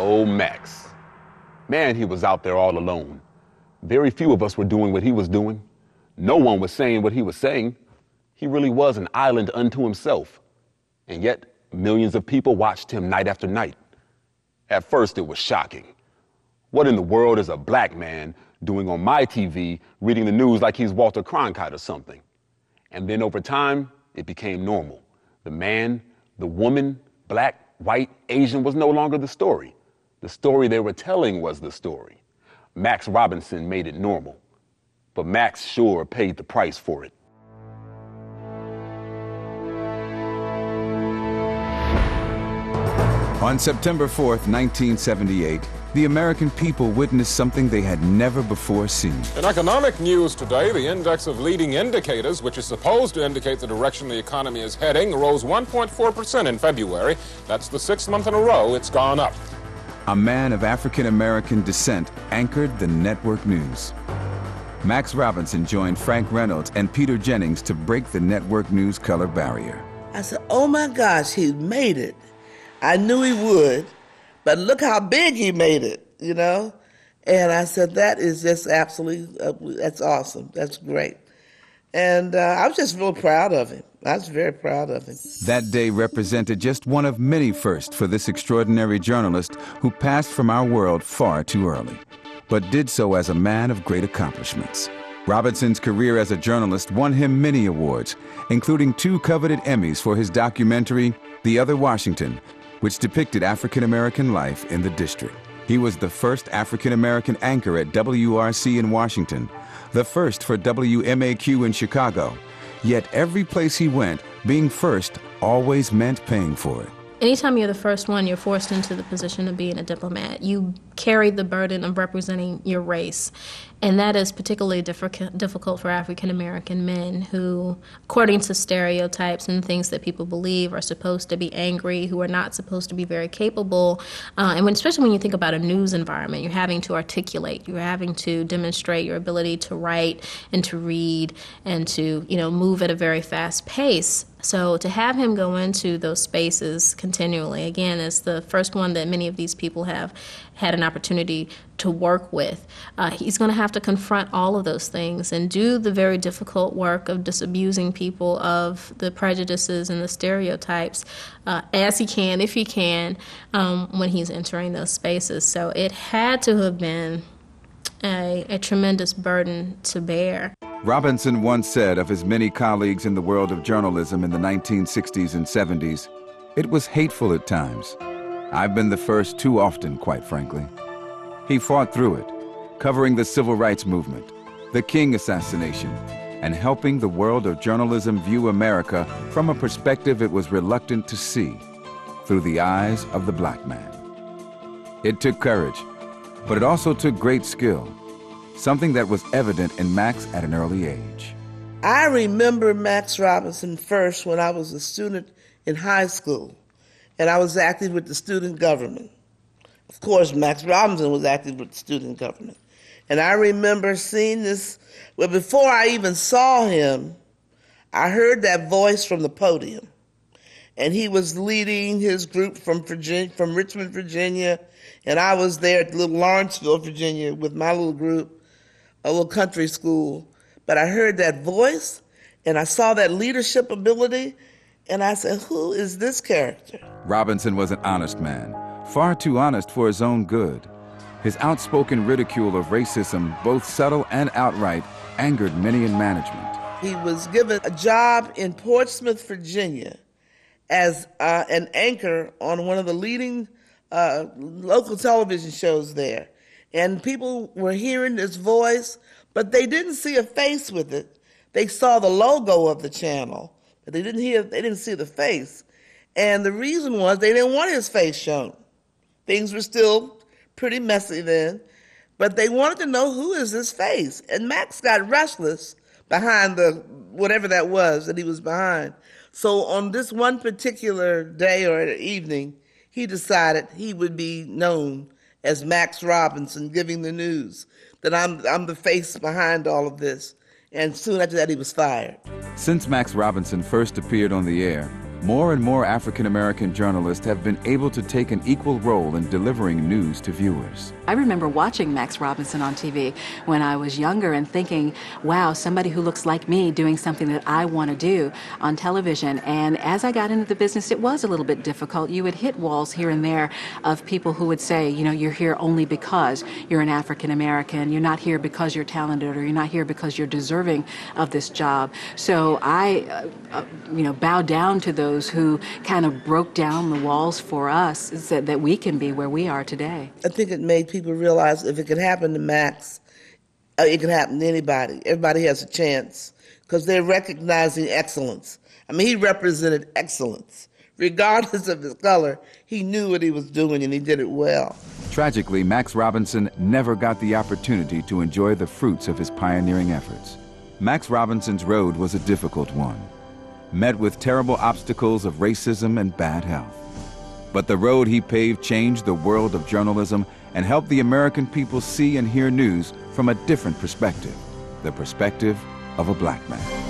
old Max. Man, he was out there all alone. Very few of us were doing what he was doing. No one was saying what he was saying. He really was an island unto himself. And yet, millions of people watched him night after night. At first, it was shocking. What in the world is a black man doing on my TV reading the news like he's Walter Cronkite or something? And then over time, it became normal. The man, the woman, black, white, Asian was no longer the story. The story they were telling was the story. Max Robinson made it normal. But Max sure paid the price for it. On September 4th, 1978, the American people witnessed something they had never before seen. In economic news today, the index of leading indicators, which is supposed to indicate the direction the economy is heading, rose 1.4% in February. That's the sixth month in a row it's gone up. A man of African American descent anchored the network news. Max Robinson joined Frank Reynolds and Peter Jennings to break the network news color barrier. I said, oh my gosh, he made it. I knew he would. But look how big he made it, you know? And I said, that is just absolutely, uh, that's awesome. That's great. And uh, I was just real proud of him. I was very proud of him. That day represented just one of many firsts for this extraordinary journalist who passed from our world far too early, but did so as a man of great accomplishments. Robinson's career as a journalist won him many awards, including two coveted Emmys for his documentary, The Other Washington, which depicted African American life in the district. He was the first African American anchor at WRC in Washington, the first for WMAQ in Chicago. Yet every place he went, being first always meant paying for it. Anytime you're the first one, you're forced into the position of being a diplomat. You carry the burden of representing your race. And that is particularly difficult for African American men who, according to stereotypes and things that people believe, are supposed to be angry, who are not supposed to be very capable. Uh, and when, especially when you think about a news environment, you're having to articulate, you're having to demonstrate your ability to write and to read and to, you know, move at a very fast pace. So to have him go into those spaces continually, again, is the first one that many of these people have had an opportunity to work with. Uh, he's going to have to confront all of those things and do the very difficult work of disabusing people of the prejudices and the stereotypes uh, as he can, if he can, um, when he's entering those spaces. So it had to have been a, a tremendous burden to bear. Robinson once said of his many colleagues in the world of journalism in the 1960s and 70s, it was hateful at times. I've been the first too often, quite frankly. He fought through it, covering the civil rights movement, the King assassination, and helping the world of journalism view America from a perspective it was reluctant to see, through the eyes of the black man. It took courage, but it also took great skill, something that was evident in Max at an early age. I remember Max Robinson first when I was a student in high school and I was active with the student government. Of course, Max Robinson was active with the student government. And I remember seeing this, well, before I even saw him, I heard that voice from the podium. And he was leading his group from Virginia, from Richmond, Virginia, and I was there at little Lawrenceville, Virginia, with my little group, a little country school. But I heard that voice, and I saw that leadership ability, and I said, Who is this character? Robinson was an honest man, far too honest for his own good. His outspoken ridicule of racism, both subtle and outright, angered many in management. He was given a job in Portsmouth, Virginia, as uh, an anchor on one of the leading uh, local television shows there. And people were hearing his voice, but they didn't see a face with it. They saw the logo of the channel but they didn't hear, they didn't see the face. And the reason was they didn't want his face shown. Things were still pretty messy then, but they wanted to know who is this face. And Max got restless behind the whatever that was that he was behind. So on this one particular day or evening, he decided he would be known as Max Robinson, giving the news that I'm I'm the face behind all of this and soon after that, he was fired. Since Max Robinson first appeared on the air, more and more African American journalists have been able to take an equal role in delivering news to viewers. I remember watching Max Robinson on TV when I was younger and thinking, wow, somebody who looks like me doing something that I want to do on television. And as I got into the business, it was a little bit difficult. You would hit walls here and there of people who would say, you know, you're here only because you're an African American. You're not here because you're talented or you're not here because you're deserving of this job. So I, uh, uh, you know, bow down to those those who kind of broke down the walls for us so that we can be where we are today. I think it made people realize if it could happen to Max, uh, it can happen to anybody. Everybody has a chance because they're recognizing excellence. I mean, he represented excellence. Regardless of his color, he knew what he was doing and he did it well. Tragically, Max Robinson never got the opportunity to enjoy the fruits of his pioneering efforts. Max Robinson's road was a difficult one met with terrible obstacles of racism and bad health. But the road he paved changed the world of journalism and helped the American people see and hear news from a different perspective the perspective of a black man.